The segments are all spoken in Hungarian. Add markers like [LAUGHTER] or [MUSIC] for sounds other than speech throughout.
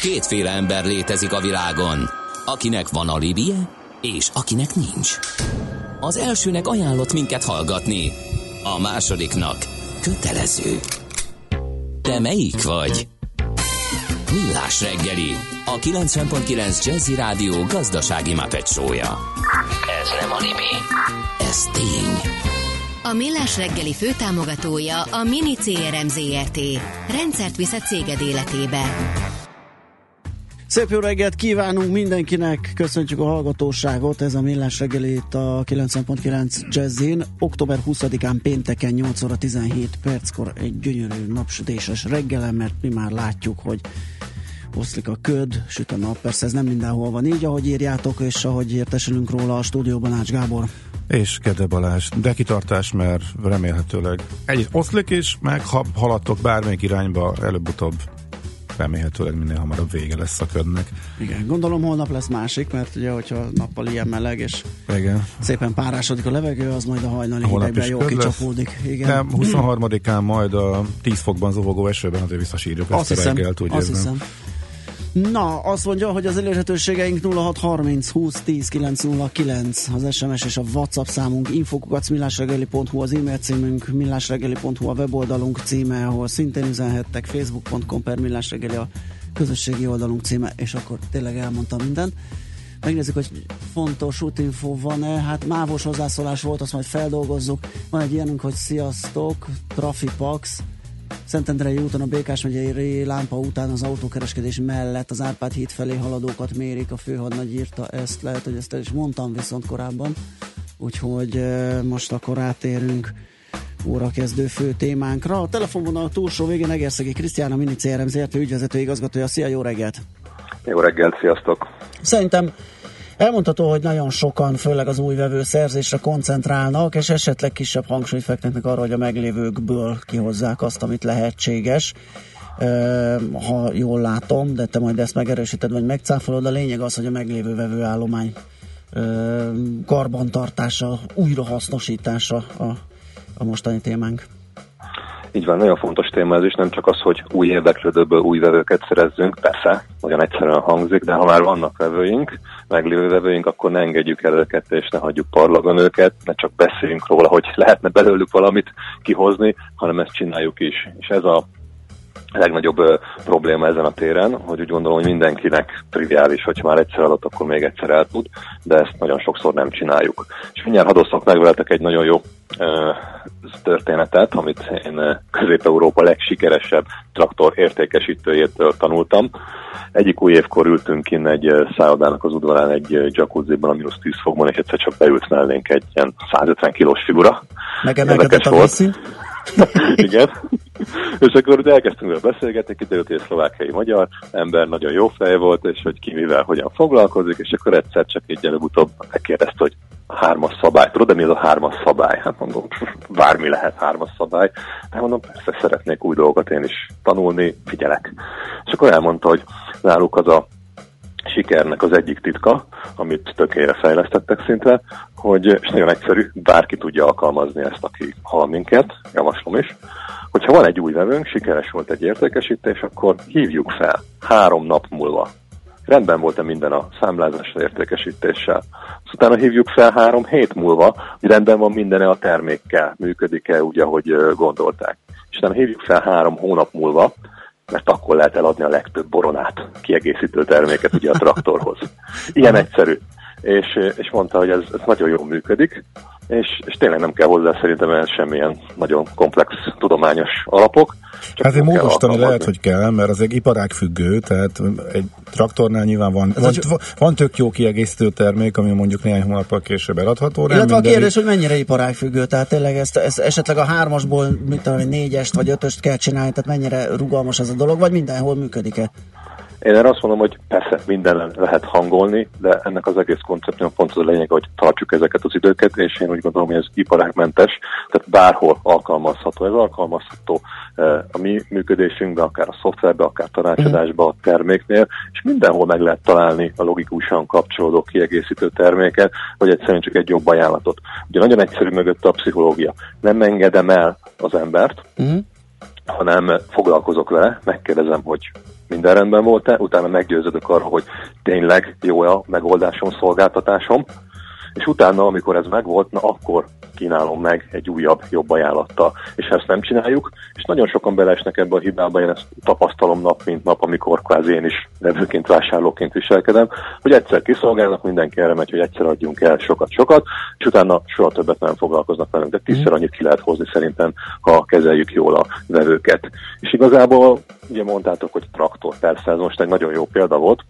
Kétféle ember létezik a világon, akinek van alibije, és akinek nincs. Az elsőnek ajánlott minket hallgatni, a másodiknak kötelező. Te melyik vagy? Millás reggeli, a 90.9 Jazzy Rádió gazdasági mapetsója. Ez nem animi, ez tény. A Millás reggeli főtámogatója a Mini CRM Zrt. Rendszert visz a céged életébe. Szép jó reggelt kívánunk mindenkinek, köszöntjük a hallgatóságot, ez a Millás reggeli a 90.9 Jazzin. Október 20-án pénteken 8 óra 17 perckor egy gyönyörű napsütéses reggelen, mert mi már látjuk, hogy oszlik a köd, süt a nap. Persze ez nem mindenhol van így, ahogy írjátok, és ahogy értesülünk róla a stúdióban Ács Gábor. És Kede Balázs, de kitartás, mert remélhetőleg egy oszlik is, meg ha haladtok bármelyik irányba, előbb-utóbb remélhetőleg minél hamarabb vége lesz a ködnek. Igen, gondolom holnap lesz másik, mert ugye, hogyha nappal ilyen meleg, és Igen. szépen párásodik a levegő, az majd a hajnali Holnap hidegben is jó köd lesz. kicsapódik. Igen. De 23-án majd a 10 fokban zovogó esőben azért visszasírjuk azt ezt a hiszem, reggelt, úgy azt hiszem. Na, azt mondja, hogy az elérhetőségeink 0630 20 10 909, az SMS és a WhatsApp számunk, infokukacmillásregeli.hu az e-mail címünk, millásregeli.hu a weboldalunk címe, ahol szintén üzenhettek, facebook.com per millásregeli a közösségi oldalunk címe, és akkor tényleg elmondtam mindent. Megnézzük, hogy fontos útinfo van-e. Hát mávos hozzászólás volt, azt majd feldolgozzuk. Van egy ilyenünk, hogy sziasztok, Trafipax, Szentendrei úton a Békás megyei lámpa után az autókereskedés mellett az Árpád híd felé haladókat mérik, a főhadnagy írta ezt, lehet, hogy ezt el is mondtam viszont korábban, úgyhogy most akkor átérünk órakezdő fő témánkra. A telefonvonal túlsó végén Egerszegi Krisztián, a Mini CRM ZRT ügyvezető igazgatója. Szia, jó reggelt! Jó reggelt, sziasztok! Szerintem elmondható, hogy nagyon sokan, főleg az új vevő szerzésre koncentrálnak, és esetleg kisebb hangsúlyt fektetnek arra, hogy a meglévőkből kihozzák azt, amit lehetséges. Ha jól látom, de te majd ezt megerősíted, vagy megcáfolod, a lényeg az, hogy a meglévő vevőállomány karbantartása, újrahasznosítása a, a mostani témánk. Így van, nagyon fontos téma ez is, nem csak az, hogy új érdeklődőből új vevőket szerezzünk, persze, nagyon egyszerűen hangzik, de ha már vannak vevőink, meglévő vevőink, akkor ne engedjük el őket, és ne hagyjuk parlagon őket, ne csak beszéljünk róla, hogy lehetne belőlük valamit kihozni, hanem ezt csináljuk is. És ez a legnagyobb ö, probléma ezen a téren, hogy úgy gondolom, hogy mindenkinek triviális, hogyha már egyszer adott, akkor még egyszer el tud, de ezt nagyon sokszor nem csináljuk. És mindjárt hadd meg veletek egy nagyon jó történetet, amit én Közép-Európa legsikeresebb traktor értékesítőjétől tanultam. Egyik új évkor ültünk kinn egy szállodának az udvarán egy jacuzziban, a mínusz 10 fokban, és egyszer csak beült mellénk egy ilyen 150 kilós figura. Megemelkedett a volt. [LAUGHS] Igen. És akkor elkezdtünk vele beszélgetni, kiderült, hogy egy szlovákiai magyar ember, nagyon jó fej volt, és hogy ki mivel, hogyan foglalkozik, és akkor egyszer csak egy előbb-utóbb megkérdezte, hogy hármas szabály. Tudod, de mi az a hármas szabály? Hát mondom, bármi lehet hármas szabály. De mondom, persze szeretnék új dolgokat én is tanulni, figyelek. És akkor elmondta, hogy náluk az a sikernek az egyik titka, amit tökére fejlesztettek szinte, hogy, és nagyon egyszerű, bárki tudja alkalmazni ezt, aki hall minket, javaslom is, hogyha van egy új vevőnk, sikeres volt egy értékesítés, akkor hívjuk fel három nap múlva. Rendben volt-e minden a számlázásra értékesítéssel. Azt utána hívjuk fel három hét múlva, hogy rendben van minden a termékkel, működik-e úgy, ahogy gondolták. És utána hívjuk fel három hónap múlva, mert akkor lehet eladni a legtöbb boronát, kiegészítő terméket ugye a traktorhoz. Ilyen egyszerű. És, és mondta, hogy ez, ez nagyon jól működik, és, és tényleg nem kell hozzá szerintem semmilyen nagyon komplex tudományos alapok. csak Hát kell módosítani lehet, hogy kell, mert az egy iparág függő, tehát egy traktornál nyilván van, van, van tök jó kiegészítő termék, ami mondjuk néhány hónappal később eladható. Illetve a minden- kérdés, hogy mennyire iparágfüggő, tehát tényleg ezt, ezt esetleg a hármasból, mit tudom, én, négyest vagy ötöst kell csinálni, tehát mennyire rugalmas ez a dolog, vagy mindenhol működik-e? Én erre azt mondom, hogy persze minden lehet hangolni, de ennek az egész konceptnek pont az a lényeg, hogy tartsuk ezeket az időket, és én úgy gondolom, hogy ez iparágmentes, tehát bárhol alkalmazható. Ez alkalmazható eh, a mi működésünkben, akár a szoftverbe, akár tanácsadásba, a terméknél, és mindenhol meg lehet találni a logikusan kapcsolódó kiegészítő terméket, vagy egyszerűen csak egy jobb ajánlatot. Ugye nagyon egyszerű mögött a pszichológia. Nem engedem el az embert, Uh-huh. hanem foglalkozok vele, megkérdezem, hogy minden rendben volt-e, utána meggyőződök arra, hogy tényleg jó a megoldásom, szolgáltatásom, és utána, amikor ez megvolt, na akkor kínálom meg egy újabb, jobb ajánlattal. És ezt nem csináljuk, és nagyon sokan belesnek ebbe a hibába, én ezt tapasztalom nap mint nap, amikor kvázi én is nevőként, vásárlóként viselkedem, hogy egyszer kiszolgálnak, mindenki erre megy, hogy egyszer adjunk el sokat-sokat, és utána soha többet nem foglalkoznak velünk, de tízszer annyit ki lehet hozni szerintem, ha kezeljük jól a vevőket. És igazából ugye mondtátok, hogy traktor, persze ez most egy nagyon jó példa volt,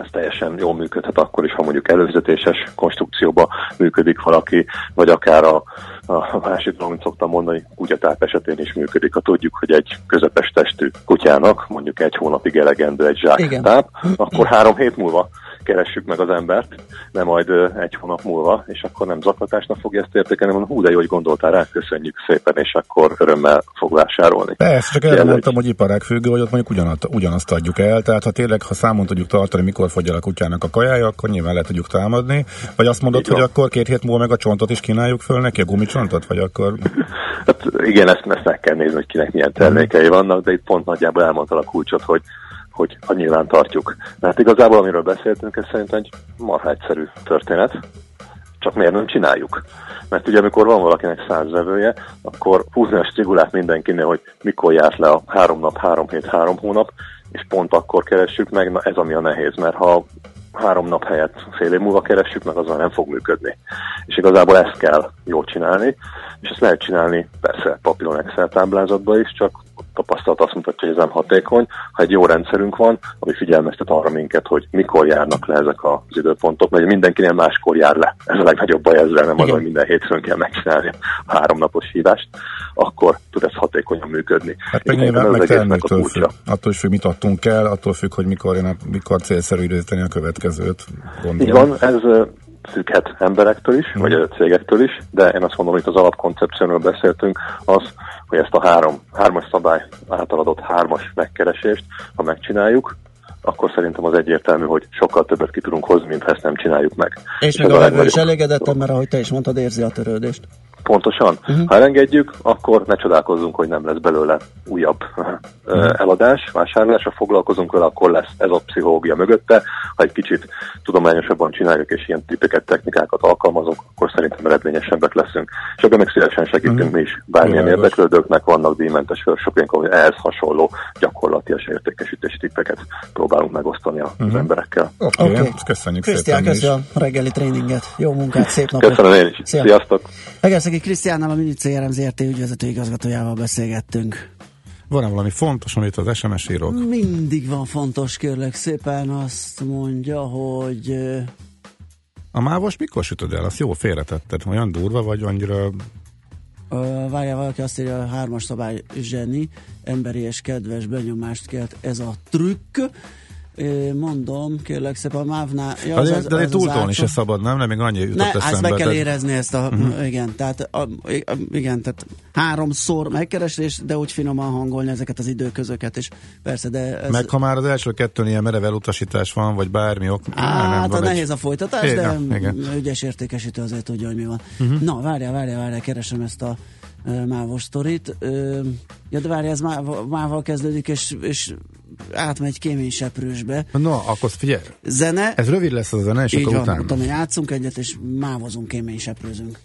ez teljesen jól működhet akkor is, ha mondjuk előzetéses konstrukcióba működik valaki, vagy akár a, a másik dolog, amit szoktam mondani, kutyatáp esetén is működik. Ha tudjuk, hogy egy közepes testű kutyának mondjuk egy hónapig elegendő egy zsák táp, akkor három hét múlva keressük meg az embert, nem majd egy hónap múlva, és akkor nem zaklatásnak fogja ezt értékelni, mondom, hú, de jó, hogy gondoltál rá, köszönjük szépen, és akkor örömmel fog vásárolni. Persze, csak erre mondtam, hogy iparág függő, hogy ott mondjuk ugyanazt, ugyanazt adjuk el, tehát ha tényleg, ha számon tudjuk tartani, mikor fogy el a kutyának a kajája, akkor nyilván le tudjuk támadni, vagy azt mondod, hogy akkor két hét múlva meg a csontot is kínáljuk föl neki, a gumicsontot, vagy akkor... Hát igen, ezt, ezt meg kell nézni, hogy kinek milyen termékei vannak, de itt pont nagyjából elmondta a kulcsot, hogy hogy ha nyilván tartjuk. Mert igazából, amiről beszéltünk, ez szerintem egy marha egyszerű történet, csak miért nem csináljuk? Mert ugye amikor van valakinek száz vevője, akkor húzni a strigulát mindenkinél, hogy mikor járt le a három nap, három hét, három hónap, és pont akkor keressük meg, na ez ami a nehéz, mert ha három nap helyett fél év múlva keressük, meg azon nem fog működni. És igazából ezt kell jól csinálni, és ezt lehet csinálni persze papíron Excel táblázatban is, csak tapasztalat azt mutatja, hogy ez nem hatékony. Ha egy jó rendszerünk van, ami figyelmeztet arra minket, hogy mikor járnak le ezek az időpontok, mert mindenkinél máskor jár le. Ez a legnagyobb baj ezzel, nem az, hogy minden hétfőn kell megcsinálni a háromnapos hívást, akkor tud ez hatékonyan működni. Hát meg nyilván meg terméktől függ. Attól is függ, mit adtunk el, attól függ, hogy mikor, jön, mikor célszerű időzíteni a következőt. Gondolom. Így van, ez függhet emberektől is, mm. vagy a cégektől is, de én azt mondom, hogy az alapkoncepcióról beszéltünk, az, hogy ezt a három, hármas szabály által adott hármas megkeresést, ha megcsináljuk, akkor szerintem az egyértelmű, hogy sokkal többet ki tudunk hozni, mint ha ezt nem csináljuk meg. És, és még a vevő is elégedettem, mert ahogy te is mondtad, érzi a törődést. Pontosan. Uh-huh. Ha elengedjük, akkor ne csodálkozzunk, hogy nem lesz belőle újabb [LAUGHS] uh-huh. eladás, vásárlás. Ha foglalkozunk vele, akkor lesz ez a pszichológia mögötte. Ha egy kicsit tudományosabban csináljuk, és ilyen tipeket, technikákat alkalmazunk, akkor szerintem eredményesebbek leszünk. És ebben meg szívesen segítünk uh-huh. mi is. Bármilyen yeah, érdeklődőknek vannak díjmentes workshopjánk, hogy ehhez hasonló gyakorlatilag értékesítési tippeket próbálunk megosztani az uh-huh. emberekkel. Oké, okay. okay. köszönjük Krisztián, szépen. Krisztián, a reggeli tréninget. Jó munkát, szép napot. Köszönöm én is. Szia. Sziasztok. Szegi Krisztiánnal, a Mini CRM ZRT ügyvezető igazgatójával beszélgettünk. Van-e valami fontos, amit az SMS írok? Mindig van fontos, kérlek szépen. Azt mondja, hogy... A mávos mikor sütöd el? Azt jó félretetted. Olyan durva vagy annyira... Várjál, valaki azt írja, a hármas szabály zseni, emberi és kedves benyomást kelt ez a trükk mondom, kérlek szépen, a mávnál... Ja, az, az, de az, túltolni se szabad, nem? Nem még annyi jutott ne, eszembe. meg kell érezni ezt a... Uh-huh. Igen, tehát, a, a, igen, tehát háromszor megkeresés, de úgy finoman hangolni ezeket az időközöket, és persze, de... Ez... Meg ha már az első kettőn ilyen merev elutasítás van, vagy bármi ok... Hát, nem, nehéz egy... a folytatás, igen, de igen. ügyes értékesítő azért tudja, hogy mi van. Uh-huh. Na, várjál, várjál, várjál, keresem ezt a mávos sztorit. Ja, de várj, ez mával kezdődik, és, és átmegy kéményseprősbe. Na, akkor figyelj. Zene. Ez rövid lesz a zene, és Így akkor van, utána. utána játszunk egyet, és mávozunk, kéményseprőzünk.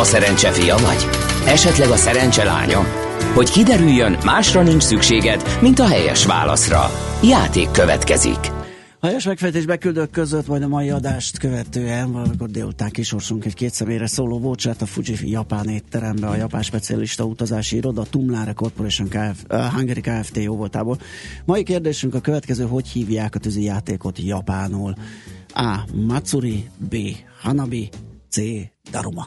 A szerencse fia vagy? Esetleg a szerencse lánya? Hogy kiderüljön, másra nincs szükséged, mint a helyes válaszra. Játék következik. A helyes megfejtés beküldők között majd a mai adást követően valamikor délután kisorsunk egy két személyre szóló vouchert a Fuji japán étterembe, a japán specialista utazási iroda Tumlare Corporation Kf, uh, Hungary Kft. jó. Mai kérdésünk a következő, hogy hívják a tűzi játékot japánul? A. Matsuri B. Hanabi C. Daruma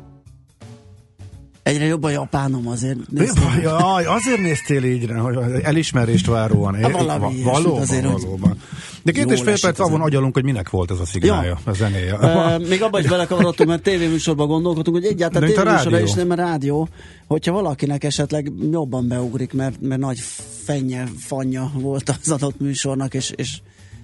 Egyre jobb a japánom azért. [LAUGHS] Jaj, azért néztél így, hogy elismerést váróan. Hát valami Va- valóban, azért, valóban. De két és fél perc avon agyalunk, hogy minek volt ez a szignája, a zenéje. Uh, még abban is belekavarodtunk, mert tévéműsorban gondolkodtunk, hogy egyáltalán tévéműsorra is nem a rádió, hogyha valakinek esetleg jobban beugrik, mert, mert nagy fennye, fanya volt az adott műsornak, és, és,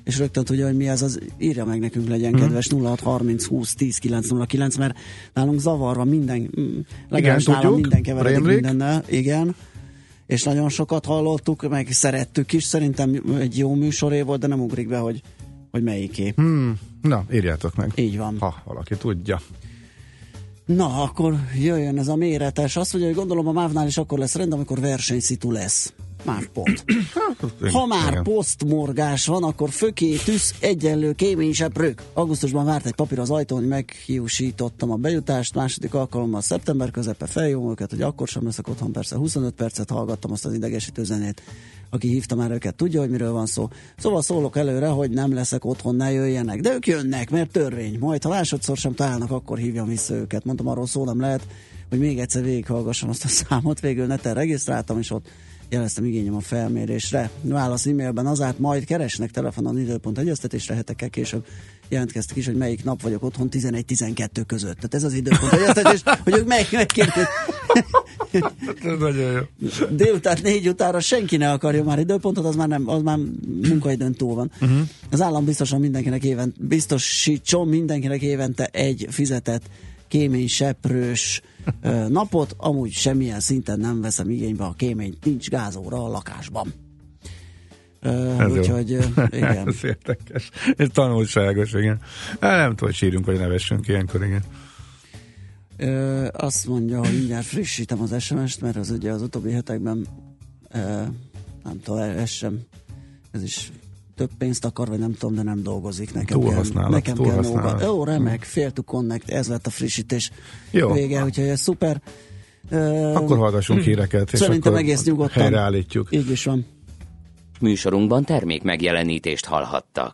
és rögtön tudja, hogy mi ez, az írja meg nekünk, legyen Mhm. kedves 0630 20 10 909, mert nálunk zavarva minden, mm, legalábbis Igen, nálam minden keveredik Rémlik. mindennel, igen és nagyon sokat hallottuk, meg szerettük is, szerintem egy jó műsoré volt, de nem ugrik be, hogy, hogy melyiké. Hmm, na, írjátok meg. Így van. Ha valaki tudja. Na, akkor jöjjön ez a méretes. Azt mondja, hogy gondolom a MÁV-nál is akkor lesz rend, amikor versenyszitu lesz. Már pont. [CLEARS THROAT] Ha már Igen. posztmorgás van, akkor föké, tűz, egyenlő, kéményseprők. Augusztusban várt egy papír az ajtón, hogy meghiúsítottam a bejutást, második alkalommal szeptember közepe feljóm őket, hogy akkor sem leszek otthon, persze 25 percet hallgattam azt az idegesítő zenét. Aki hívta már őket, tudja, hogy miről van szó. Szóval szólok előre, hogy nem leszek otthon, ne jöjjenek. De ők jönnek, mert törvény. Majd, ha másodszor sem találnak, akkor hívjam vissza őket. Mondtam, arról szó nem lehet, hogy még egyszer végighallgassam azt a számot. Végül neten regisztráltam, és ott jeleztem igényem a felmérésre. Válasz e-mailben az át, majd keresnek telefonon időpont egyeztetésre, hetekkel később jelentkeztek is, hogy melyik nap vagyok otthon 11-12 között. Tehát ez az időpont egyeztetés, [LAUGHS] hogy ők meg, meg Ez nagyon jó. délután négy utára senki ne akarja már időpontot, az már nem, az már munkaidőn túl van. Uh-huh. Az állam biztosan mindenkinek éven, biztosítson mindenkinek évente egy fizetett kémény seprős napot, amúgy semmilyen szinten nem veszem igénybe a kéményt, nincs gázóra a lakásban. Ez úgyhogy [LAUGHS] igen. Ez érdekes. Ez tanulságos, igen. Nem tudom, hogy sírjunk, vagy nevessünk ilyenkor, igen. Ö, azt mondja, hogy mindjárt frissítem az SMS-t, mert az ugye az utóbbi hetekben ö, nem tudom, ez sem, ez is több pénzt akar, vagy nem tudom, de nem dolgozik. Nekem Túlhasználat, kell, nekem kell túlhasználat. nóga. Jó, remek, fél to connect, ez lett a frissítés Jó. vége, úgyhogy ez szuper. Akkor hallgassunk híreket, és Szerintem akkor egész nyugodtan. helyreállítjuk. Így is van. Műsorunkban termék megjelenítést hallhattak.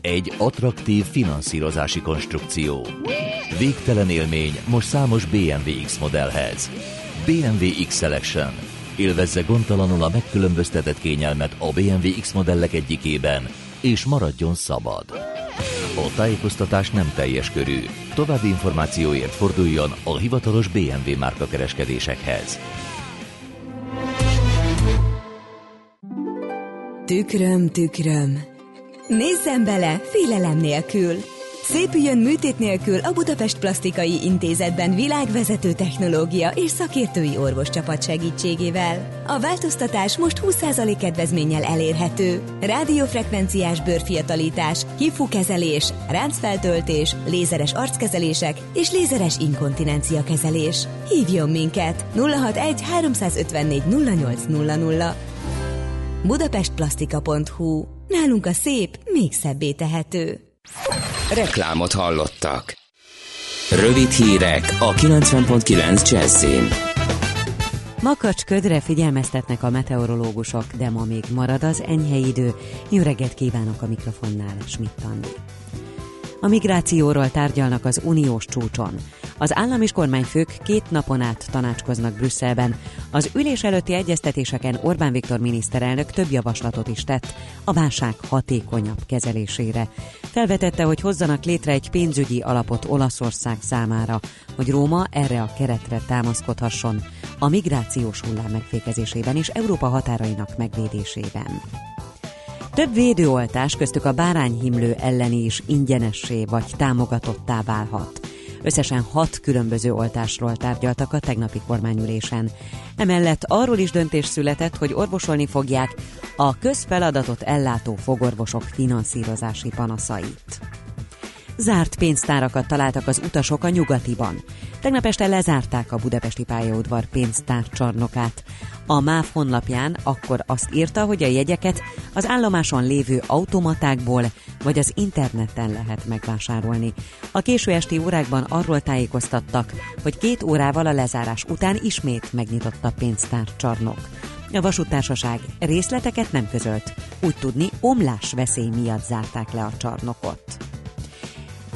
Egy attraktív finanszírozási konstrukció. Végtelen élmény most számos BMW X modellhez. BMW X Selection. Élvezze gondtalanul a megkülönböztetett kényelmet a BMW X modellek egyikében, és maradjon szabad. A tájékoztatás nem teljes körű. További információért forduljon a hivatalos BMW márka kereskedésekhez. Tükröm, tükröm. Nézzem bele, félelem nélkül. Szépüljön műtét nélkül a Budapest Plastikai Intézetben világvezető technológia és szakértői orvoscsapat segítségével. A változtatás most 20% kedvezménnyel elérhető. Rádiófrekvenciás bőrfiatalítás, hifukezelés, ráncfeltöltés, lézeres arckezelések és lézeres inkontinencia kezelés. Hívjon minket 061 354 0800 budapestplasztika.hu. Nálunk a szép még szebbé tehető. Reklámot hallottak. Rövid hírek a 90.9 Jazzin. Makacs ködre figyelmeztetnek a meteorológusok, de ma még marad az enyhe idő. Jó reggelt kívánok a mikrofonnál, Schmidt Andi. A migrációról tárgyalnak az uniós csúcson. Az állam és kormányfők két napon át tanácskoznak Brüsszelben. Az ülés előtti egyeztetéseken Orbán Viktor miniszterelnök több javaslatot is tett a válság hatékonyabb kezelésére. Felvetette, hogy hozzanak létre egy pénzügyi alapot Olaszország számára, hogy Róma erre a keretre támaszkodhasson a migrációs hullám megfékezésében és Európa határainak megvédésében. Több védőoltás köztük a bárányhimlő elleni is ingyenessé vagy támogatottá válhat. Összesen hat különböző oltásról tárgyaltak a tegnapi kormányülésen. Emellett arról is döntés született, hogy orvosolni fogják a közfeladatot ellátó fogorvosok finanszírozási panaszait. Zárt pénztárakat találtak az utasok a nyugatiban. Tegnap este lezárták a budapesti pályaudvar pénztárcsarnokát. A MÁV honlapján akkor azt írta, hogy a jegyeket az állomáson lévő automatákból vagy az interneten lehet megvásárolni. A késő esti órákban arról tájékoztattak, hogy két órával a lezárás után ismét megnyitott a pénztárcsarnok. A vasútársaság részleteket nem közölt. Úgy tudni, omlás veszély miatt zárták le a csarnokot.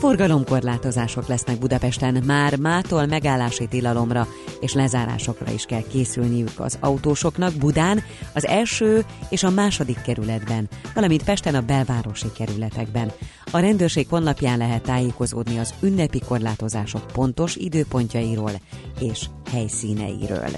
Forgalomkorlátozások lesznek Budapesten, már mától megállási tilalomra és lezárásokra is kell készülniük az autósoknak Budán, az első és a második kerületben, valamint Pesten a belvárosi kerületekben. A rendőrség honlapján lehet tájékozódni az ünnepi korlátozások pontos időpontjairól és helyszíneiről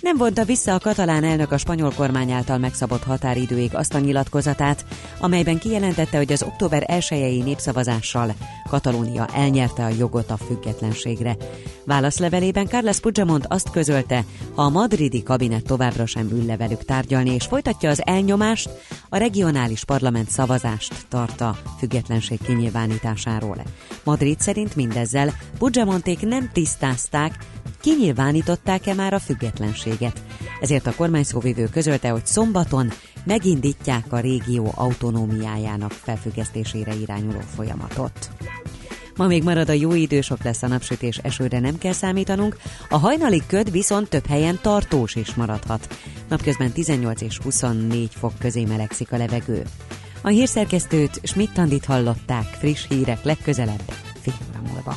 nem vonta vissza a katalán elnök a spanyol kormány által megszabott határidőig azt a nyilatkozatát, amelyben kijelentette, hogy az október 1 népszavazással Katalónia elnyerte a jogot a függetlenségre. Válaszlevelében Carles Puigdemont azt közölte, ha a madridi kabinet továbbra sem ül le velük tárgyalni és folytatja az elnyomást, a regionális parlament szavazást tart a függetlenség kinyilvánításáról. Madrid szerint mindezzel Puigdemonték nem tisztázták, kinyilvánították-e már a függetlenséget. Ezért a kormányszóvivő közölte, hogy szombaton megindítják a régió autonómiájának felfüggesztésére irányuló folyamatot. Ma még marad a jó idő, sok lesz a napsütés, esőre nem kell számítanunk, a hajnali köd viszont több helyen tartós is maradhat. Napközben 18 és 24 fok közé melegszik a levegő. A hírszerkesztőt Schmidt-Tandit hallották, friss hírek legközelebb, fél óra múlva.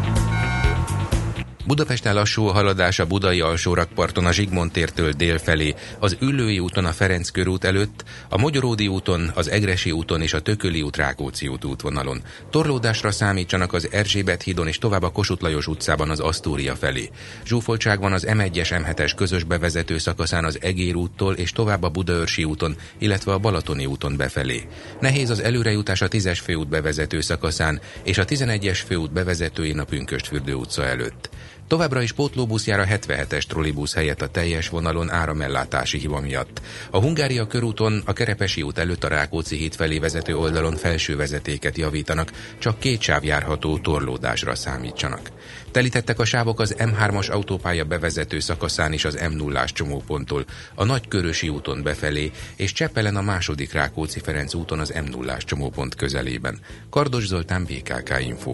Budapesten lassú haladás a budai alsórakparton a Zsigmond tértől dél felé, az Üllői úton a Ferenc körút előtt, a Mogyoródi úton, az Egresi úton és a Tököli út Rákóczi út útvonalon. Torlódásra számítsanak az Erzsébet hídon és tovább a Kossuth Lajos utcában az Asztúria felé. Zsúfoltság van az M1-es M7-es közös bevezető szakaszán az Egér úttól és tovább a Budaörsi úton, illetve a Balatoni úton befelé. Nehéz az előrejutás a 10-es főút bevezető szakaszán és a 11-es főút bevezetőjén a Pünköstfürdő utca előtt. Továbbra is pótlóbusz jár a 77-es trollibusz helyett a teljes vonalon áramellátási hiba miatt. A Hungária körúton a Kerepesi út előtt a Rákóczi híd felé vezető oldalon felső vezetéket javítanak, csak két sáv járható torlódásra számítsanak. Telítettek a sávok az M3-as autópálya bevezető szakaszán is az M0-ás csomóponttól, a Nagykörösi úton befelé, és Csepelen a második Rákóczi-Ferenc úton az M0-ás csomópont közelében. Kardos Zoltán, BKK Info.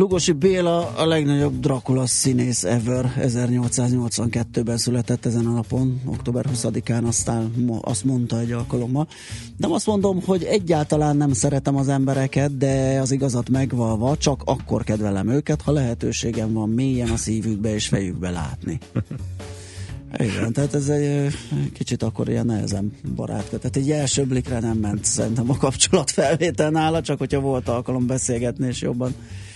Lugosi Béla a legnagyobb Dracula színész ever 1882-ben született ezen a napon, október 20-án aztán azt mondta egy alkalommal. Nem azt mondom, hogy egyáltalán nem szeretem az embereket, de az igazat megvalva csak akkor kedvelem őket, ha lehetőségem van mélyen a szívükbe és fejükbe látni. [LAUGHS] Igen, tehát ez egy kicsit akkor ilyen nehezen barát. Tehát egy első blikre nem ment szerintem a kapcsolat felvétel nála, csak hogyha volt alkalom beszélgetni és jobban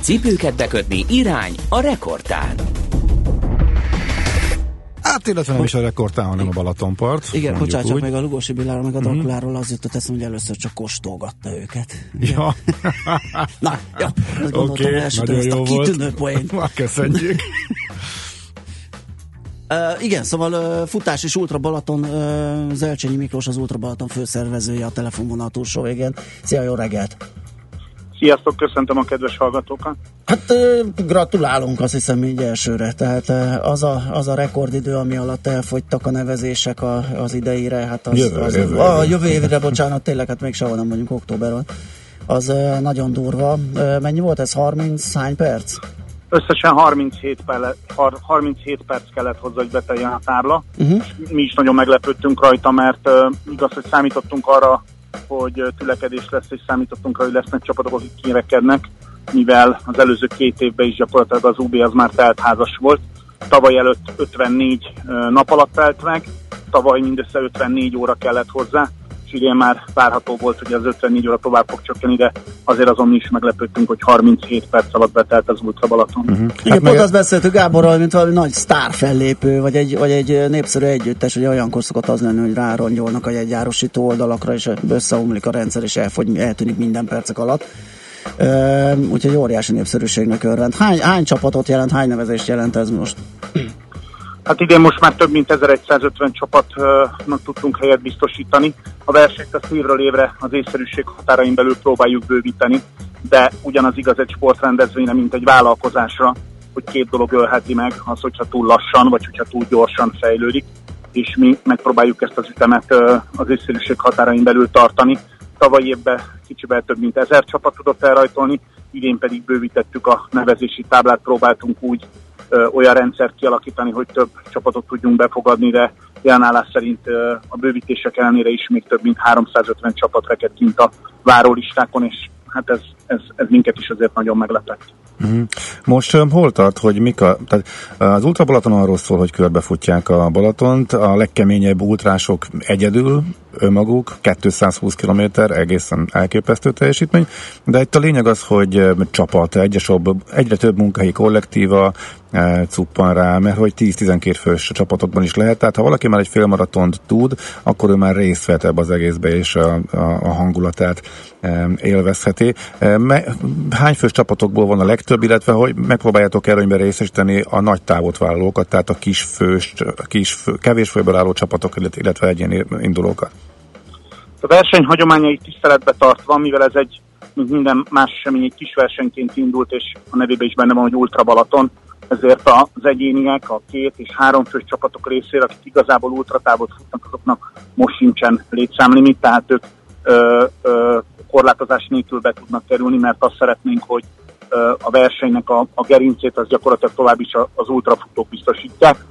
Cipőket bekötni irány a rekordtán. Hát illetve nem is a rekordtán, hanem a Balatonpart. Igen, bocsánat, meg a Lugosi Billáról, meg a mhm. Drakuláról az jutott eszem, hogy először csak kóstolgatta őket. Ja. [LAUGHS] Na, jó. Oké, okay, nagyon jó volt. [LAUGHS] Már köszönjük. [LAUGHS] Uh, igen, szóval uh, futás és Ultra Balaton, uh, Zelcsényi Miklós az Ultra Balaton főszervezője a telefonvonal túlsó végén. Szia, jó reggelt! Sziasztok, köszöntöm a kedves hallgatókat! Hát gratulálunk azt hiszem így elsőre, tehát az a, az a rekordidő, ami alatt elfogytak a nevezések a, az ideire, hát az, jövő, az, jövő, a, jövő évre, [LAUGHS] bocsánat, tényleg, hát még sehol nem vagyunk októberon, az nagyon durva. Mennyi volt ez, 30, hány perc? Összesen 37, perc, 37 perc kellett hozzá, hogy beteljen a tárla. Uh-huh. Mi is nagyon meglepődtünk rajta, mert uh, igaz, hogy számítottunk arra hogy tülekedés lesz, és számítottunk, hogy lesznek csapatok, akik kirekednek, mivel az előző két évben is gyakorlatilag az UB az már teltházas volt. Tavaly előtt 54 nap alatt telt meg, tavaly mindössze 54 óra kellett hozzá, és idén már várható volt, hogy az 54 óra tovább fog csökkenni, de azért azon mi is meglepődtünk, hogy 37 perc alatt betelt az Ultra Balaton. Uh-huh. Igen, hát pont azt beszéltük Gáborral, mint valami nagy sztár fellépő, vagy egy, vagy egy népszerű együttes, hogy olyankor szokott az lenni, hogy rárongyolnak a jegyárosító oldalakra, és összeomlik a rendszer, és elfogy, eltűnik minden percek alatt. Uh, úgyhogy óriási népszerűségnek örvend. Hány, hány csapatot jelent, hány nevezést jelent ez most? [CLEARS THROAT] Hát idén most már több mint 1150 csapatnak tudtunk helyet biztosítani. A versenyt a évről évre az észszerűség határain belül próbáljuk bővíteni, de ugyanaz igaz egy sportrendezvényre, mint egy vállalkozásra, hogy két dolog ölheti meg, az, hogyha túl lassan, vagy hogyha túl gyorsan fejlődik, és mi megpróbáljuk ezt az ütemet az észszerűség határain belül tartani. Tavaly évben kicsivel több mint ezer csapat tudott elrajtolni, idén pedig bővítettük a nevezési táblát, próbáltunk úgy olyan rendszert kialakítani, hogy több csapatot tudjunk befogadni, de jelenállás szerint a bővítések ellenére is még több mint 350 csapat reked kint a várólistákon, és hát ez, ez, ez minket is azért nagyon meglepett. Mm. Most um, hol tart, hogy mik a... Tehát az Ultra Balaton arról szól, hogy körbefutják a Balatont, a legkeményebb ultrások egyedül önmaguk, 220 km egészen elképesztő teljesítmény, de itt a lényeg az, hogy csapat, egyesobb, egyre több munkahelyi kollektíva cuppan rá, mert hogy 10-12 fős csapatokban is lehet, tehát ha valaki már egy félmaratont tud, akkor ő már részt vett ebbe az egészbe, és a, a, a hangulatát élvezheti. Hány fős csapatokból van a legtöbb, illetve hogy megpróbáljátok előnyben részesíteni a nagy távot vállalókat, tehát a kis fős, kis fő, kevés főből álló csapatok, illetve egyéni indulókat? A verseny hagyományait tiszteletbe tartva, mivel ez egy, mint minden más esemény, egy kis versenyként indult, és a nevében is benne van, hogy Ultra Balaton, ezért az egyéniek, a két és három fős csapatok részére, akik igazából ultratávot futnak, azoknak most sincsen létszámlimit, tehát ők ö, ö, korlátozás nélkül be tudnak kerülni, mert azt szeretnénk, hogy ö, a versenynek a, a gerincét az gyakorlatilag tovább is az ultrafutók biztosítják.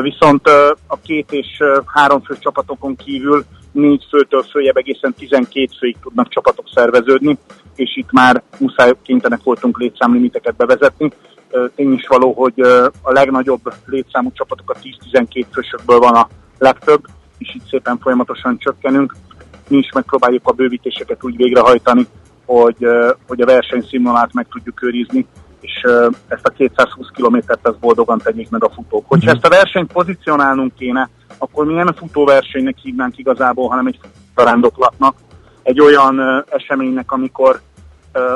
Viszont a két és három fős csapatokon kívül négy főtől följebb egészen 12 főig tudnak csapatok szerveződni, és itt már muszáj kénytelenek voltunk létszámlimiteket bevezetni. Tény is való, hogy a legnagyobb létszámú csapatok a 10-12 fősökből van a legtöbb, és itt szépen folyamatosan csökkenünk. Mi is megpróbáljuk a bővítéseket úgy végrehajtani, hogy, hogy a versenyszínvonalát meg tudjuk őrizni, és ezt a 220 kilométert ezt boldogan tegyék meg a futók. Hogyha mhm. ezt a versenyt pozícionálnunk kéne, akkor mi nem a futóversenynek hívnánk igazából, hanem egy futórandoklatnak, egy olyan eseménynek, amikor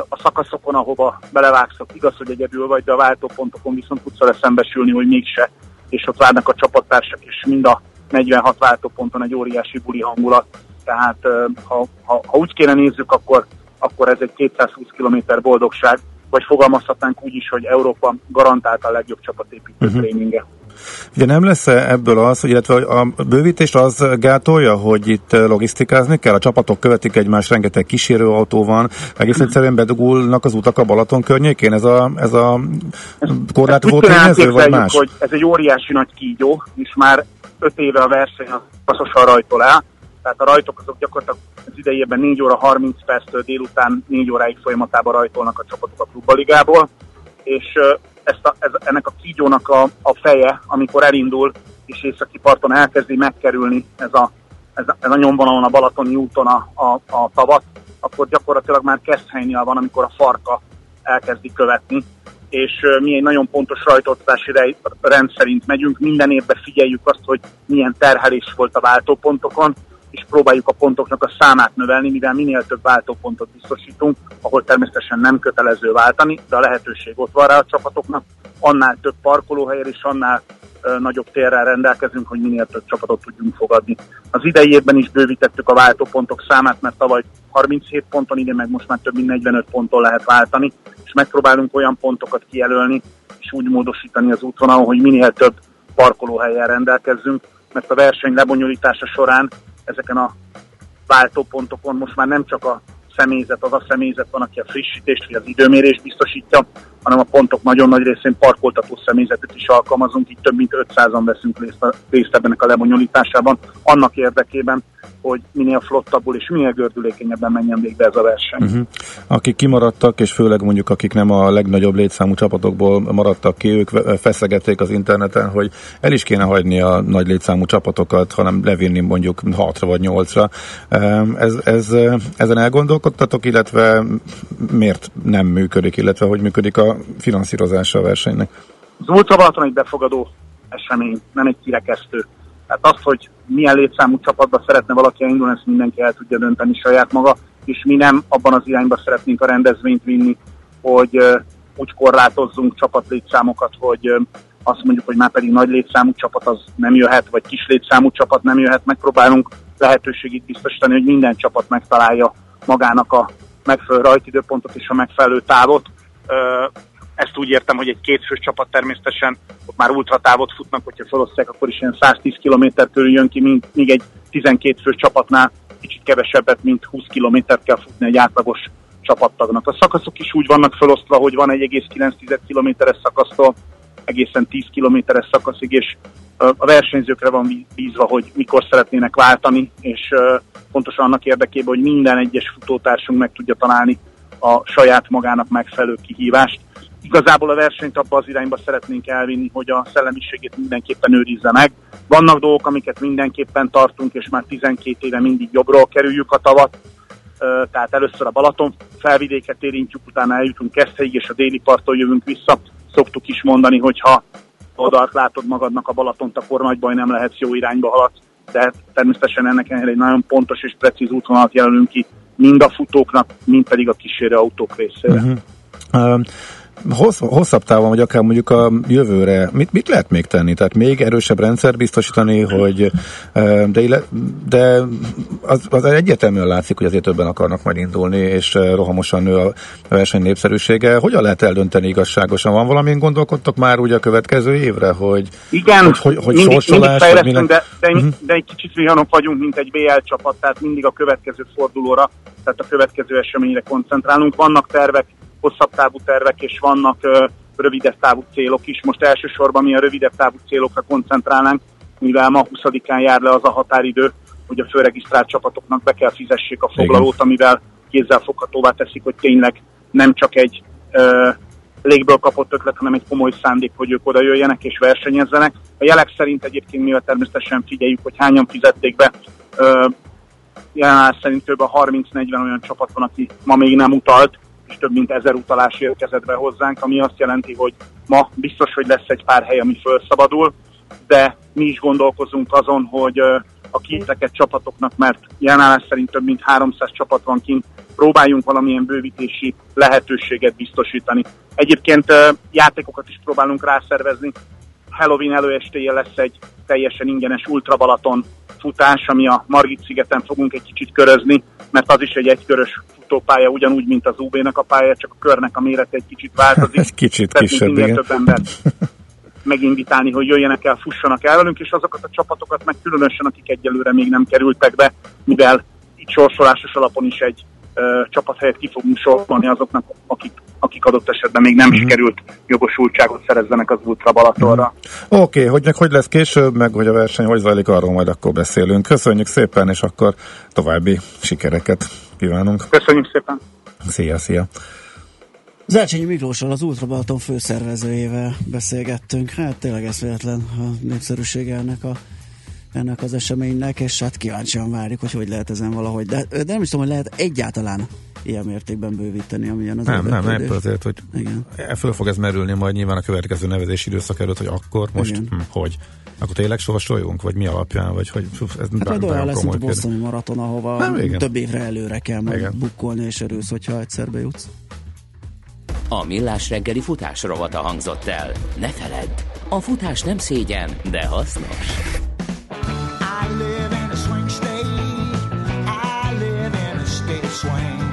a szakaszokon, ahova belevágszok, igaz, hogy egyedül vagy, de a váltópontokon viszont tudsz vele szembesülni, hogy mégse, és ott várnak a csapattársak, és mind a 46 váltóponton egy óriási buli hangulat. Tehát ha, ha, ha úgy kéne nézzük, akkor, akkor ez egy 220 km boldogság, vagy fogalmazhatnánk úgy is, hogy Európa garantálta a legjobb csapatépítő uh-huh. tréninge. Ugye nem lesz ebből az, hogy illetve a bővítés az gátolja, hogy itt logisztikázni kell, a csapatok követik egymást, rengeteg kísérőautó van, egész egyszerűen bedugulnak az utak a Balaton környékén, ez a, ez a korlátozó tényező, vagy más? hogy ez egy óriási nagy kígyó, és már öt éve a verseny a passzosan rajtol el, tehát a rajtok azok gyakorlatilag az idejében 4 óra 30 perctől délután 4 óráig folyamatában rajtolnak a csapatok a klubbaligából, és ezt a, ez, ennek a kígyónak a, a feje, amikor elindul, és északi parton elkezdi megkerülni ez a, ez a, ez a nyomvonalon, a Balatoni úton a, a, a tavat, akkor gyakorlatilag már helynél van, amikor a farka elkezdi követni, és mi egy nagyon pontos rajtoltatási rend szerint megyünk, minden évben figyeljük azt, hogy milyen terhelés volt a váltópontokon, és próbáljuk a pontoknak a számát növelni, mivel minél több váltópontot biztosítunk, ahol természetesen nem kötelező váltani, de a lehetőség ott van rá a csapatoknak, annál több parkolóhelyen és annál nagyobb térrel rendelkezünk, hogy minél több csapatot tudjunk fogadni. Az idei évben is bővítettük a váltópontok számát, mert tavaly 37 ponton, ide meg most már több mint 45 ponton lehet váltani, és megpróbálunk olyan pontokat kijelölni, és úgy módosítani az útvonalon, hogy minél több parkolóhelyen rendelkezzünk, mert a verseny lebonyolítása során ezeken a váltópontokon. Most már nem csak a személyzet, az a személyzet van, aki a frissítést vagy az időmérést biztosítja, hanem a pontok nagyon nagy részén parkoltató személyzetet is alkalmazunk, így több mint 500-an veszünk részt ebben a lebonyolításában, annak érdekében, hogy minél flottabbul és minél gördülékenyebben menjen végbe ez a verseny. Uh-huh. Akik kimaradtak, és főleg mondjuk akik nem a legnagyobb létszámú csapatokból maradtak ki, ők feszegették az interneten, hogy el is kéne hagyni a nagy létszámú csapatokat, hanem levinni mondjuk 6 vagy 8-ra. Ez, ez, ezen elgondolkodtatok, illetve miért nem működik, illetve hogy működik a finanszírozása a versenynek? Az Ultra egy befogadó esemény, nem egy kirekesztő tehát az, hogy milyen létszámú csapatba szeretne valaki elindulni, ezt mindenki el tudja dönteni saját maga, és mi nem abban az irányba szeretnénk a rendezvényt vinni, hogy úgy korlátozzunk csapatlétszámokat, hogy azt mondjuk, hogy már pedig nagy létszámú csapat az nem jöhet, vagy kis létszámú csapat nem jöhet. Megpróbálunk lehetőségét biztosítani, hogy minden csapat megtalálja magának a megfelelő rajtidőpontot és a megfelelő távot. Ezt úgy értem, hogy egy kétfős csapat természetesen ott már ultratávot futnak, hogyha felosztják, akkor is ilyen 110 km körül jön ki, míg egy 12 fős csapatnál kicsit kevesebbet, mint 20 kilométert kell futni egy átlagos csapattagnak. A szakaszok is úgy vannak felosztva, hogy van 1,9 kilométeres szakasztól egészen 10 kilométeres szakaszig, és a versenyzőkre van bízva, hogy mikor szeretnének váltani, és pontosan annak érdekében, hogy minden egyes futótársunk meg tudja találni a saját magának megfelelő kihívást igazából a versenyt abba az irányba szeretnénk elvinni, hogy a szellemiségét mindenképpen őrizze meg. Vannak dolgok, amiket mindenképpen tartunk, és már 12 éve mindig jobbról kerüljük a tavat, tehát először a Balaton felvidéket érintjük, utána eljutunk Keszthelyig, és a déli parton jövünk vissza. Szoktuk is mondani, hogy ha oldalt látod magadnak a Balatont, akkor nagy baj nem lehetsz jó irányba haladsz, de természetesen ennek egy nagyon pontos és precíz útvonalat jelölünk ki mind a futóknak, mind pedig a kísérő autók részére. Uh-huh hossz, hosszabb távon, vagy akár mondjuk a jövőre, mit, mit lehet még tenni? Tehát még erősebb rendszer biztosítani, hogy de, de az, az egyértelműen látszik, hogy azért többen akarnak majd indulni, és rohamosan nő a verseny népszerűsége. Hogyan lehet eldönteni igazságosan? Van valamint gondolkodtok már úgy a következő évre, hogy Igen, hogy, hogy, hogy mindig, sorsolás, mindig minden... de, de, uh-huh. de egy kicsit vihanok vagyunk, mint egy BL csapat, tehát mindig a következő fordulóra, tehát a következő eseményre koncentrálunk. Vannak tervek, hosszabb távú tervek, és vannak uh, rövidebb távú célok is. Most elsősorban mi a rövidebb távú célokra koncentrálnánk, mivel ma 20-án jár le az a határidő, hogy a főregisztrált csapatoknak be kell fizessék a foglalót, Igen. amivel foghatóvá teszik, hogy tényleg nem csak egy uh, légből kapott ötlet, hanem egy komoly szándék, hogy ők oda jöjjenek és versenyezzenek. A jelek szerint egyébként mivel természetesen figyeljük, hogy hányan fizették be, uh, jelenleg szerint kb. 30-40 olyan csapat van, aki ma még nem utalt, és több mint ezer utalás érkezett be hozzánk, ami azt jelenti, hogy ma biztos, hogy lesz egy pár hely, ami felszabadul, de mi is gondolkozunk azon, hogy a képzeket csapatoknak, mert jelenállás szerint több mint 300 csapat van kint, próbáljunk valamilyen bővítési lehetőséget biztosítani. Egyébként játékokat is próbálunk rászervezni. Halloween előestéje lesz egy teljesen ingyenes Ultra Balaton futás, ami a Margit szigeten fogunk egy kicsit körözni, mert az is egy egykörös futópálya, ugyanúgy, mint az UB-nek a pálya, csak a körnek a mérete egy kicsit változik. [LAUGHS] egy kicsit kisebb, igen. több embert [LAUGHS] meginvitálni, hogy jöjjenek el, fussanak el velünk, és azokat a csapatokat meg különösen, akik egyelőre még nem kerültek be, mivel itt sorsolásos alapon is egy ö, csapathelyet ki fogunk sorolni azoknak, akik, akik adott esetben még nem mm-hmm. sikerült jogosultságot szerezzenek az Ultra Balatonra. Mm-hmm. Oké, okay, hogy meg hogy lesz később, meg hogy a verseny hogy zajlik, arról majd akkor beszélünk. Köszönjük szépen, és akkor további sikereket kívánunk. Köszönjük szépen. Szia, szia. Zercsényi Miklóssal, az Ultra Balaton főszervezőjével beszélgettünk. Hát tényleg ez véletlen a népszerűsége ennek a ennek az eseménynek, és hát kíváncsian várjuk, hogy hogy lehet ezen valahogy. De, de nem is tudom, hogy lehet egyáltalán ilyen mértékben bővíteni, amilyen az Nem, nem, nem, azért, hogy Igen. föl fog ez merülni majd nyilván a következő nevezési időszak előtt, hogy akkor, most, hm, hogy akkor tényleg sorsoljunk, vagy mi alapján, vagy hogy ez hát majd olyan lesz, mint a bosztoni maraton, ahova nem, több évre előre kell majd bukkolni, és örülsz, hogyha egyszer bejutsz. A Millás reggeli futás rovata hangzott el. Ne feledd, a futás nem szégyen, de hasznos. swing.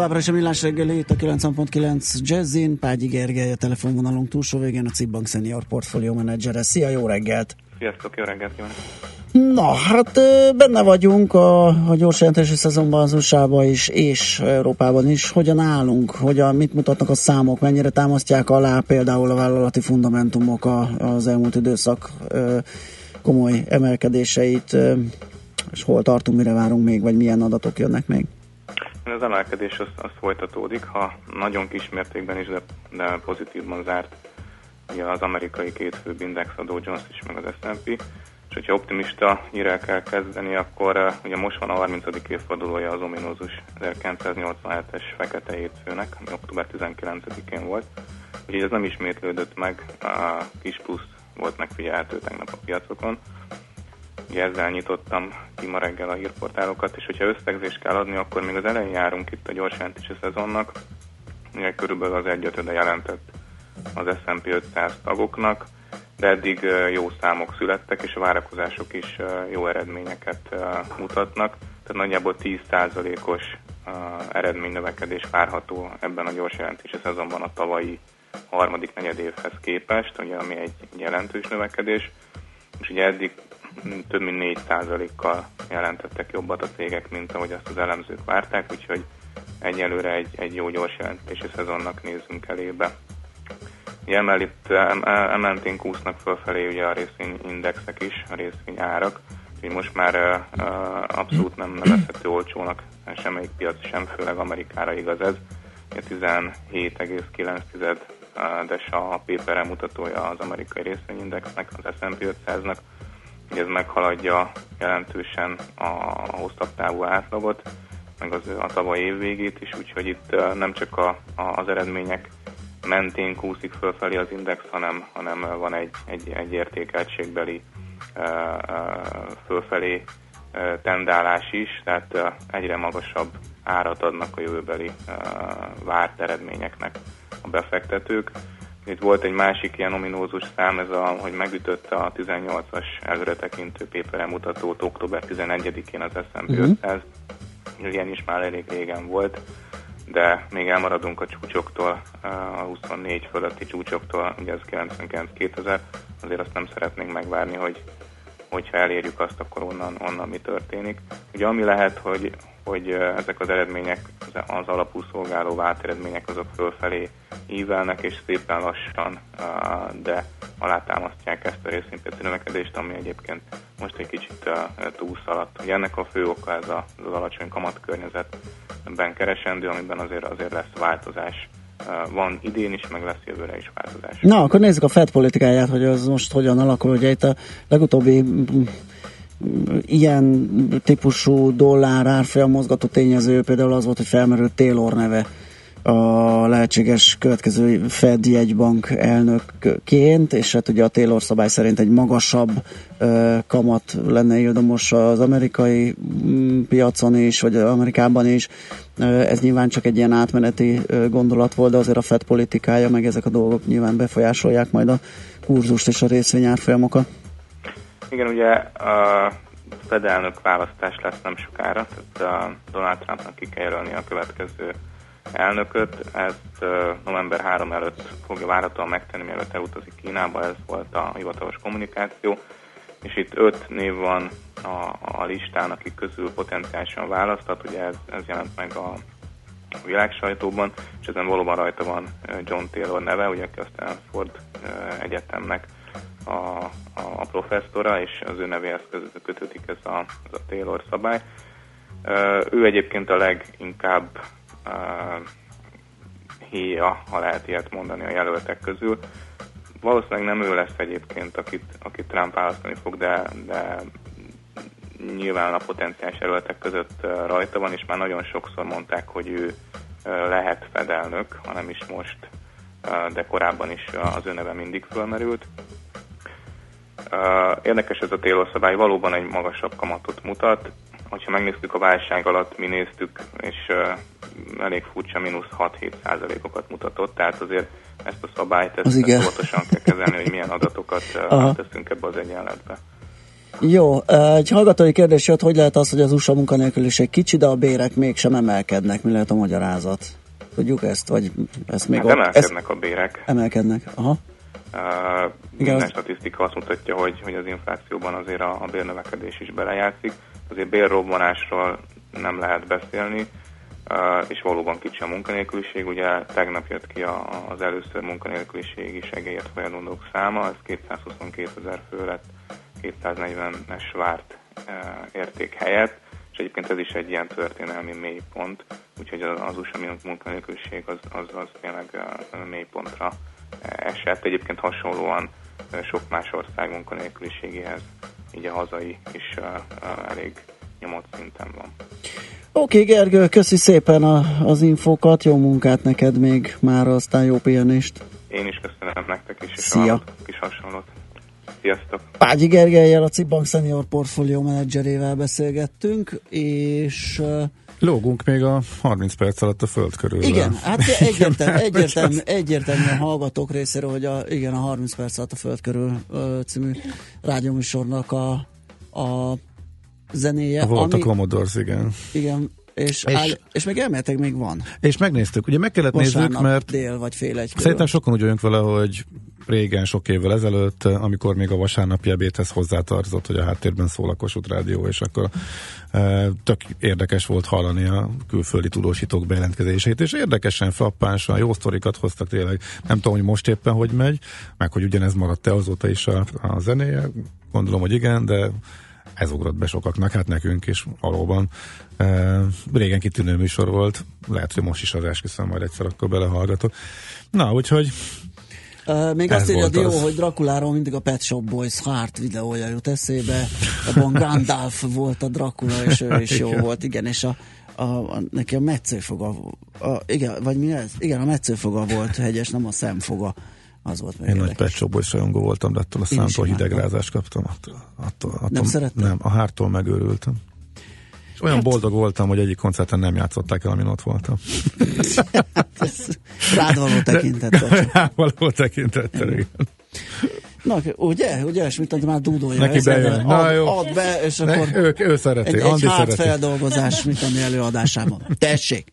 Továbbra is a millás reggeli, itt a 90.9 Jazzin, Págyi Gergely a telefonvonalunk túlsó végén, a Cibbank Senior Portfolio Manager. Szia, jó reggelt! Sziasztok, jó reggelt kívánok! Na, hát benne vagyunk a, a gyors jelentési szezonban az usa is, és Európában is. Hogyan állunk? Hogyan, mit mutatnak a számok? Mennyire támasztják alá például a vállalati fundamentumok a, az elmúlt időszak komoly emelkedéseit? És hol tartunk, mire várunk még, vagy milyen adatok jönnek még? Az emelkedés az, az folytatódik, ha nagyon kis mértékben is, de, de pozitívban zárt ugye az amerikai két főbb index, a Dow Jones is, meg az S&P, és hogyha optimista nyire kell kezdeni, akkor uh, ugye most van a 30. évfordulója az ominózus 1987-es fekete hétfőnek, ami október 19-én volt, úgyhogy ez nem ismétlődött meg, a kis plusz volt megfigyelhető tegnap a piacokon. Ugye ezzel nyitottam ki ma reggel a hírportálokat, és hogyha összegzést kell adni, akkor még az elején járunk itt a gyors jelentési szezonnak, ugye körülbelül az egyötöde jelentett az S&P 500 tagoknak, de eddig jó számok születtek, és a várakozások is jó eredményeket mutatnak. Tehát nagyjából 10%-os eredménynövekedés várható ebben a gyors jelentési szezonban a tavalyi harmadik negyedévhez képest, ugye, ami egy jelentős növekedés, és ugye eddig több mint 4%-kal jelentettek jobbat a cégek, mint ahogy azt az elemzők várták, úgyhogy egyelőre egy, egy jó gyors jelentési szezonnak nézünk elébe. Emellett emelténk úsznak fölfelé ugye a részvényindexek is, a részvényárak, úgyhogy most már abszolút nem nevezhető olcsónak semmelyik piac sem, főleg Amerikára igaz ez. Ugye 17,9 des a paper mutatója az amerikai részvényindexnek, az S&P 500-nak, ez meghaladja jelentősen a hosszabb távú átlagot, meg az, a tavaly év végét is, úgyhogy itt nem csak a, a, az eredmények mentén kúszik fölfelé az index, hanem, hanem van egy, egy, egy értékeltségbeli fölfelé tendálás is, tehát egyre magasabb árat adnak a jövőbeli várt eredményeknek a befektetők. Itt volt egy másik ilyen ominózus szám, ez a, hogy megütötte a 18-as előretekintő paper mutatót október 11-én az S&P uh-huh. 500. Ilyen is már elég régen volt, de még elmaradunk a csúcsoktól, a 24 fölötti csúcsoktól, ugye ez 99-2000, azért azt nem szeretnénk megvárni, hogy hogyha elérjük azt, akkor onnan, onnan mi történik. Ugye ami lehet, hogy, hogy ezek az eredmények, az alapú szolgáló vált eredmények azok fölfelé ívelnek, és szépen lassan, de alátámasztják ezt a részvénypiaci növekedést, ami egyébként most egy kicsit túlszaladt. Ugye ennek a fő oka ez az alacsony kamatkörnyezetben keresendő, amiben azért, azért lesz változás van idén is, meg lesz jövőre is változás. Na, akkor nézzük a Fed politikáját, hogy az most hogyan alakul. Ugye itt a legutóbbi ilyen típusú dollár árfolyam mozgató tényező például az volt, hogy felmerült Taylor neve a lehetséges következő Fed jegybank elnökként, és hát ugye a Taylor szabály szerint egy magasabb kamat lenne ildomos az amerikai um, piacon is, vagy Amerikában is. Ez nyilván csak egy ilyen átmeneti gondolat volt, de azért a Fed politikája, meg ezek a dolgok nyilván befolyásolják majd a kurzust és a részvényárfolyamokat. Igen, ugye a Fed elnök választás lesz nem sokára, tehát Donald Trumpnak ki kell jelölni a következő elnököt. Ezt november 3 előtt fogja várhatóan megtenni, mielőtt elutazik Kínába, ez volt a hivatalos kommunikáció. és itt öt név van a, a listán, akik közül potenciálisan választhat, ugye ez, ez jelent meg a világsajtóban, és ezen valóban rajta van John Taylor neve, ugye aki a Stanford Egyetemnek a, a, a professzora, és az ő nevéhez kötődik ez a, ez a Taylor szabály. Ő egyébként a leginkább héja, ha lehet ilyet mondani a jelöltek közül. Valószínűleg nem ő lesz egyébként, akit, akit Trump választani fog, de, de nyilván a potenciális jelöltek között rajta van, és már nagyon sokszor mondták, hogy ő lehet fedelnök, hanem is most, de korábban is az ő neve mindig fölmerült. Érdekes ez a Taylor szabály, valóban egy magasabb kamatot mutat. Hogyha megnéztük a válság alatt, mi néztük, és elég furcsa mínusz 6-7 százalékokat mutatott, tehát azért ezt a szabályt ezt, ezt óvatosan kell kezelni, hogy milyen adatokat teszünk ebbe az egyenletbe. Jó, egy hallgatói kérdés jött, hogy lehet az, hogy az USA munkanélküliség kicsi, de a bérek mégsem emelkednek? Mi lehet a magyarázat? Tudjuk ezt, vagy ezt még hát ott, emelkednek ezt a bérek. Emelkednek, aha. Uh, minden az... statisztika azt mutatja, hogy, hogy az inflációban azért a, a bérnövekedés is belejátszik. Azért bérrobbanásról nem lehet beszélni, és valóban kicsi a munkanélküliség. Ugye tegnap jött ki az először munkanélküliségi segélyet folyadók száma, ez 222 ezer fő lett 240-es várt érték helyett, és egyébként ez is egy ilyen történelmi mélypont, úgyhogy az USA munkanélküliség az, az, az tényleg mélypontra esett. Egyébként hasonlóan sok más ország munkanélküliségéhez, így a hazai is elég nyomott szinten van. Oké, okay, Gergő, köszi szépen a, az infókat, jó munkát neked még már, aztán jó pihenést. Én is köszönöm nektek is, és Szia. a kis hasonlót. Sziasztok! Págyi Gergelyel, a Cibbank Senior Portfolio menedzserével beszélgettünk, és Lógunk még a 30 perc alatt a föld körül. Igen, hát [LAUGHS] egyértelmű, egyértelmű, egyértelműen hallgatók részéről, hogy a, igen, a 30 perc alatt a föld körül című rádióműsornak a, a zenéje. Volt ami, a Commodores, igen. Igen, és, és, áll, és még elméletek még van. És megnéztük, ugye meg kellett néznünk, mert dél vagy fél egy körül. Szerintem sokan úgy vagyunk vele, hogy régen, sok évvel ezelőtt, amikor még a vasárnapi ebédhez hozzátartozott, hogy a háttérben szól a Kossuth Rádió, és akkor e, tök érdekes volt hallani a külföldi tudósítók bejelentkezéseit, és érdekesen, frappánsan, jó sztorikat hoztak tényleg. Nem tudom, hogy most éppen hogy megy, meg hogy ugyanez maradt-e azóta is a, a zenéje, gondolom, hogy igen, de ez ugrott be sokaknak, hát nekünk is valóban. E, régen kitűnő műsor volt, lehet, hogy most is az esküszöm, majd egyszer akkor belehallgatok. Na, úgyhogy Uh, még Ez azt írja Dió, hogy Drakuláról mindig a Pet Shop Boys Heart videója jut eszébe. Abban Gandalf volt a Dracula, és ő is jó volt. Igen, és a, a, a, neki a metszőfoga, a, igen, vagy mi ez? Igen, a metszőfoga volt hegyes, nem a szemfoga. Az volt még Én nagy Pet Shop Boys rajongó voltam, de attól a számtól hidegrázást kaptam. Attól, attól, attól, nem szerettem? Nem, a hártól megőrültem. És olyan hát... boldog voltam, hogy egyik koncerten nem játszották el, amin ott voltam. [LAUGHS] Rád való tekintettel. [LAUGHS] Rád való tekintettel, igen. Na, ugye? Ugye, és mint már dúdolja. Neki bejön. Na, ad, jó. Ad be, és akkor... Ne, ő, szereti, egy, Andi egy szereti. feldolgozás, mint a mi előadásában. Tessék!